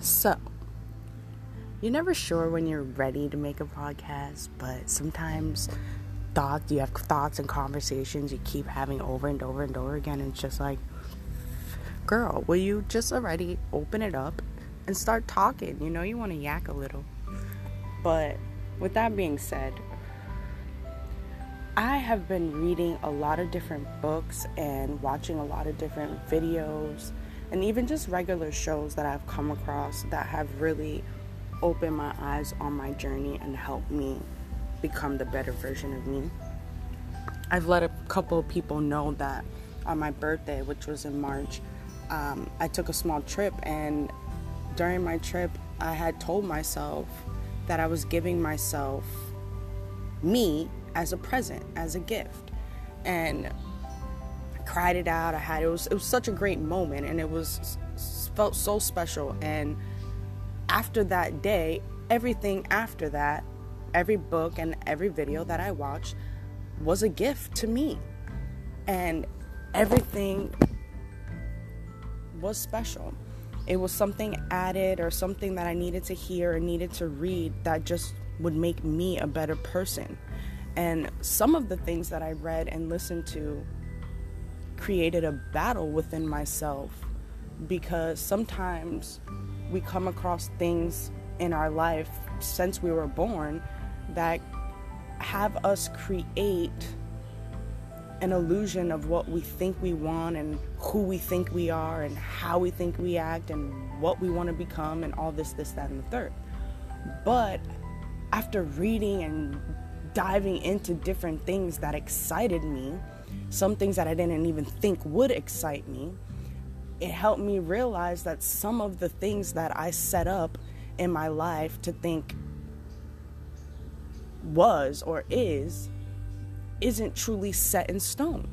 So, you're never sure when you're ready to make a podcast, but sometimes thoughts, you have thoughts and conversations you keep having over and over and over again. And it's just like, girl, will you just already open it up and start talking? You know, you want to yak a little. But with that being said, I have been reading a lot of different books and watching a lot of different videos and even just regular shows that I've come across that have really opened my eyes on my journey and helped me become the better version of me. I've let a couple of people know that on my birthday, which was in March, um, I took a small trip, and during my trip, I had told myself that I was giving myself me as a present, as a gift. And I cried it out. I had it was it was such a great moment and it was felt so special and after that day, everything after that, every book and every video that I watched was a gift to me. And everything was special. It was something added or something that I needed to hear or needed to read that just would make me a better person. And some of the things that I read and listened to created a battle within myself because sometimes we come across things in our life since we were born that have us create an illusion of what we think we want and who we think we are and how we think we act and what we want to become and all this, this, that, and the third. But after reading and diving into different things that excited me, some things that I didn't even think would excite me, it helped me realize that some of the things that I set up in my life to think was or is isn't truly set in stone.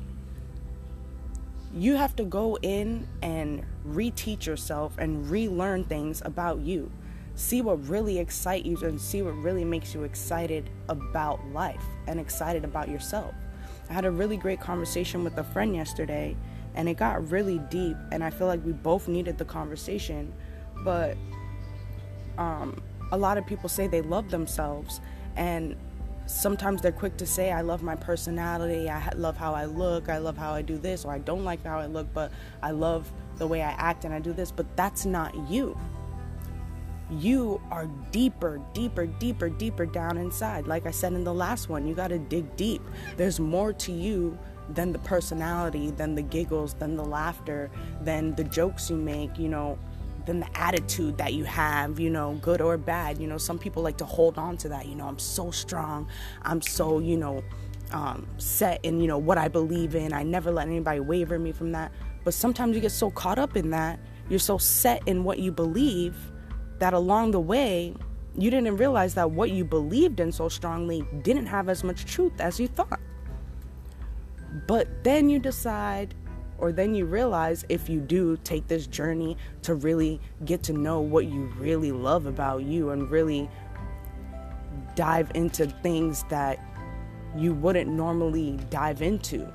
You have to go in and reteach yourself and relearn things about you. See what really excites you and see what really makes you excited about life and excited about yourself. I had a really great conversation with a friend yesterday and it got really deep and I feel like we both needed the conversation but um, a lot of people say they love themselves and sometimes they're quick to say I love my personality, I love how I look, I love how I do this or I don't like how I look but I love the way I act and I do this but that's not you you are deeper, deeper, deeper, deeper down inside. Like I said in the last one, you got to dig deep. There's more to you than the personality, than the giggles, than the laughter, than the jokes you make, you know, than the attitude that you have, you know, good or bad. You know, some people like to hold on to that. You know, I'm so strong. I'm so, you know, um, set in, you know, what I believe in. I never let anybody waver me from that. But sometimes you get so caught up in that, you're so set in what you believe that along the way, you didn't realize that what you believed in so strongly didn't have as much truth as you thought. But then you decide, or then you realize if you do take this journey to really get to know what you really love about you and really dive into things that you wouldn't normally dive into.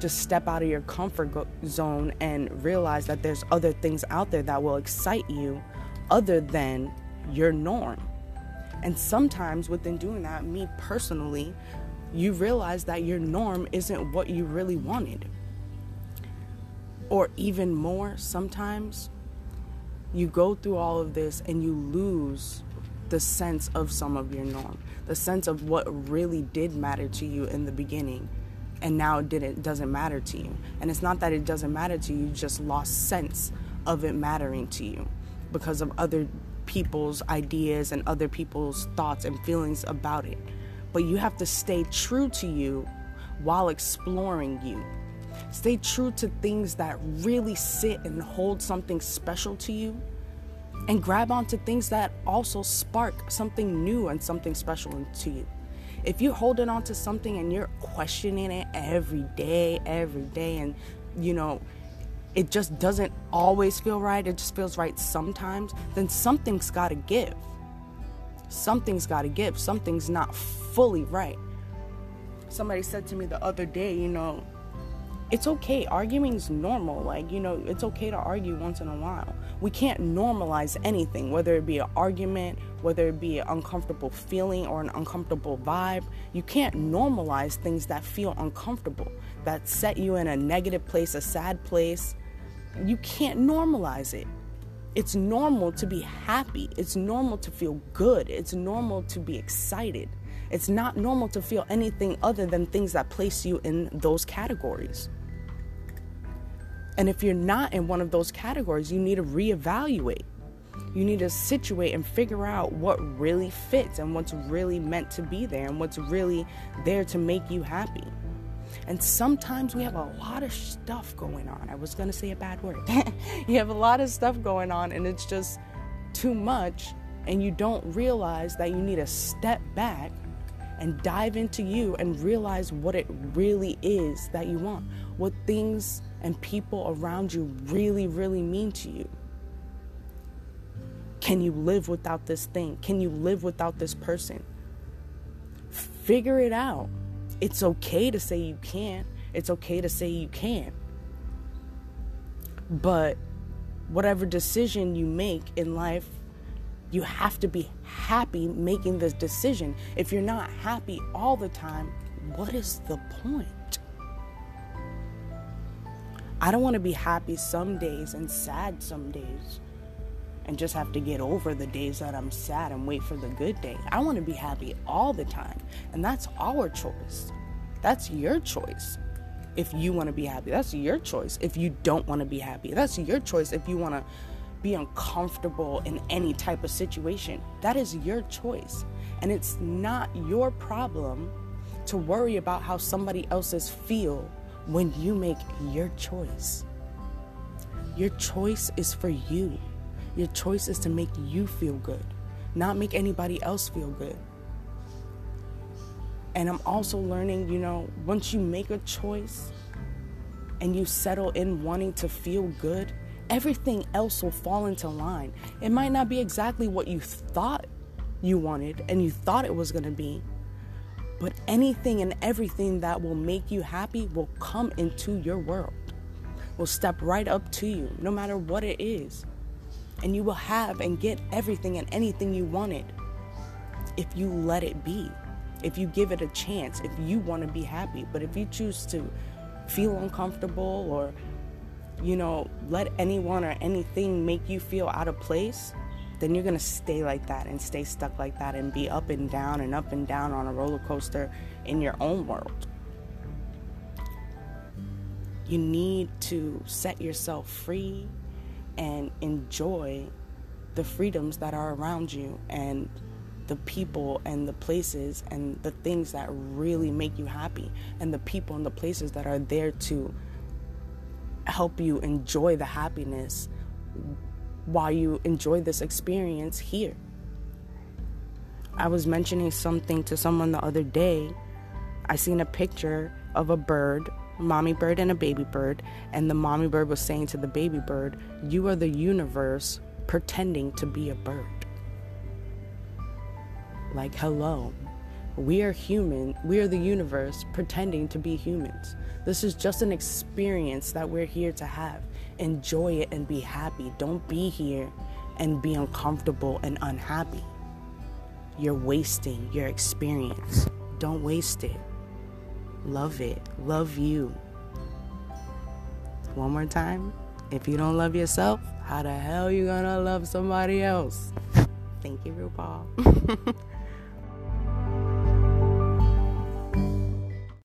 Just step out of your comfort zone and realize that there's other things out there that will excite you other than your norm. And sometimes within doing that, me personally, you realize that your norm isn't what you really wanted. Or even more, sometimes you go through all of this and you lose the sense of some of your norm, the sense of what really did matter to you in the beginning and now it didn't doesn't matter to you. And it's not that it doesn't matter to you, you just lost sense of it mattering to you because of other people's ideas and other people's thoughts and feelings about it. But you have to stay true to you while exploring you. Stay true to things that really sit and hold something special to you. And grab onto things that also spark something new and something special to you. If you're holding on to something and you're questioning it every day, every day, and you know, it just doesn't always feel right, it just feels right sometimes, then something's got to give. Something's got to give. Something's not fully right. Somebody said to me the other day, you know, it's okay. Arguing's normal. Like, you know, it's okay to argue once in a while. We can't normalize anything, whether it be an argument, whether it be an uncomfortable feeling or an uncomfortable vibe. You can't normalize things that feel uncomfortable, that set you in a negative place, a sad place. You can't normalize it. It's normal to be happy. It's normal to feel good. It's normal to be excited. It's not normal to feel anything other than things that place you in those categories. And if you're not in one of those categories, you need to reevaluate. You need to situate and figure out what really fits and what's really meant to be there and what's really there to make you happy. And sometimes we have a lot of stuff going on. I was going to say a bad word. you have a lot of stuff going on, and it's just too much, and you don't realize that you need to step back and dive into you and realize what it really is that you want, what things and people around you really, really mean to you. Can you live without this thing? Can you live without this person? Figure it out. It's okay to say you can't. It's okay to say you can't. But whatever decision you make in life, you have to be happy making this decision. If you're not happy all the time, what is the point? I don't want to be happy some days and sad some days and just have to get over the days that I'm sad and wait for the good day. I want to be happy all the time. And that's our choice. That's your choice. If you want to be happy, that's your choice. If you don't want to be happy, that's your choice. If you want to be uncomfortable in any type of situation, that is your choice. And it's not your problem to worry about how somebody else's feel when you make your choice. Your choice is for you. Your choice is to make you feel good, not make anybody else feel good. And I'm also learning, you know, once you make a choice and you settle in wanting to feel good, everything else will fall into line. It might not be exactly what you thought you wanted and you thought it was going to be, but anything and everything that will make you happy will come into your world, will step right up to you, no matter what it is and you will have and get everything and anything you wanted if you let it be, if you give it a chance, if you want to be happy. But if you choose to feel uncomfortable or, you know, let anyone or anything make you feel out of place, then you're going to stay like that and stay stuck like that and be up and down and up and down on a roller coaster in your own world. You need to set yourself free and enjoy the freedoms that are around you and the people and the places and the things that really make you happy and the people and the places that are there to help you enjoy the happiness while you enjoy this experience here. I was mentioning something to someone the other day. I seen a picture of a bird mommy bird and a baby bird, and the mommy bird was saying to the baby bird, You are the universe pretending to be a bird. Like, hello. We are human. We are the universe pretending to be humans. This is just an experience that we're here to have. Enjoy it and be happy. Don't be here and be uncomfortable and unhappy. You're wasting your experience. Don't waste it. Love it. Love you. One more time. If you don't love yourself, how the hell you gonna love somebody else? Thank you, RuPaul.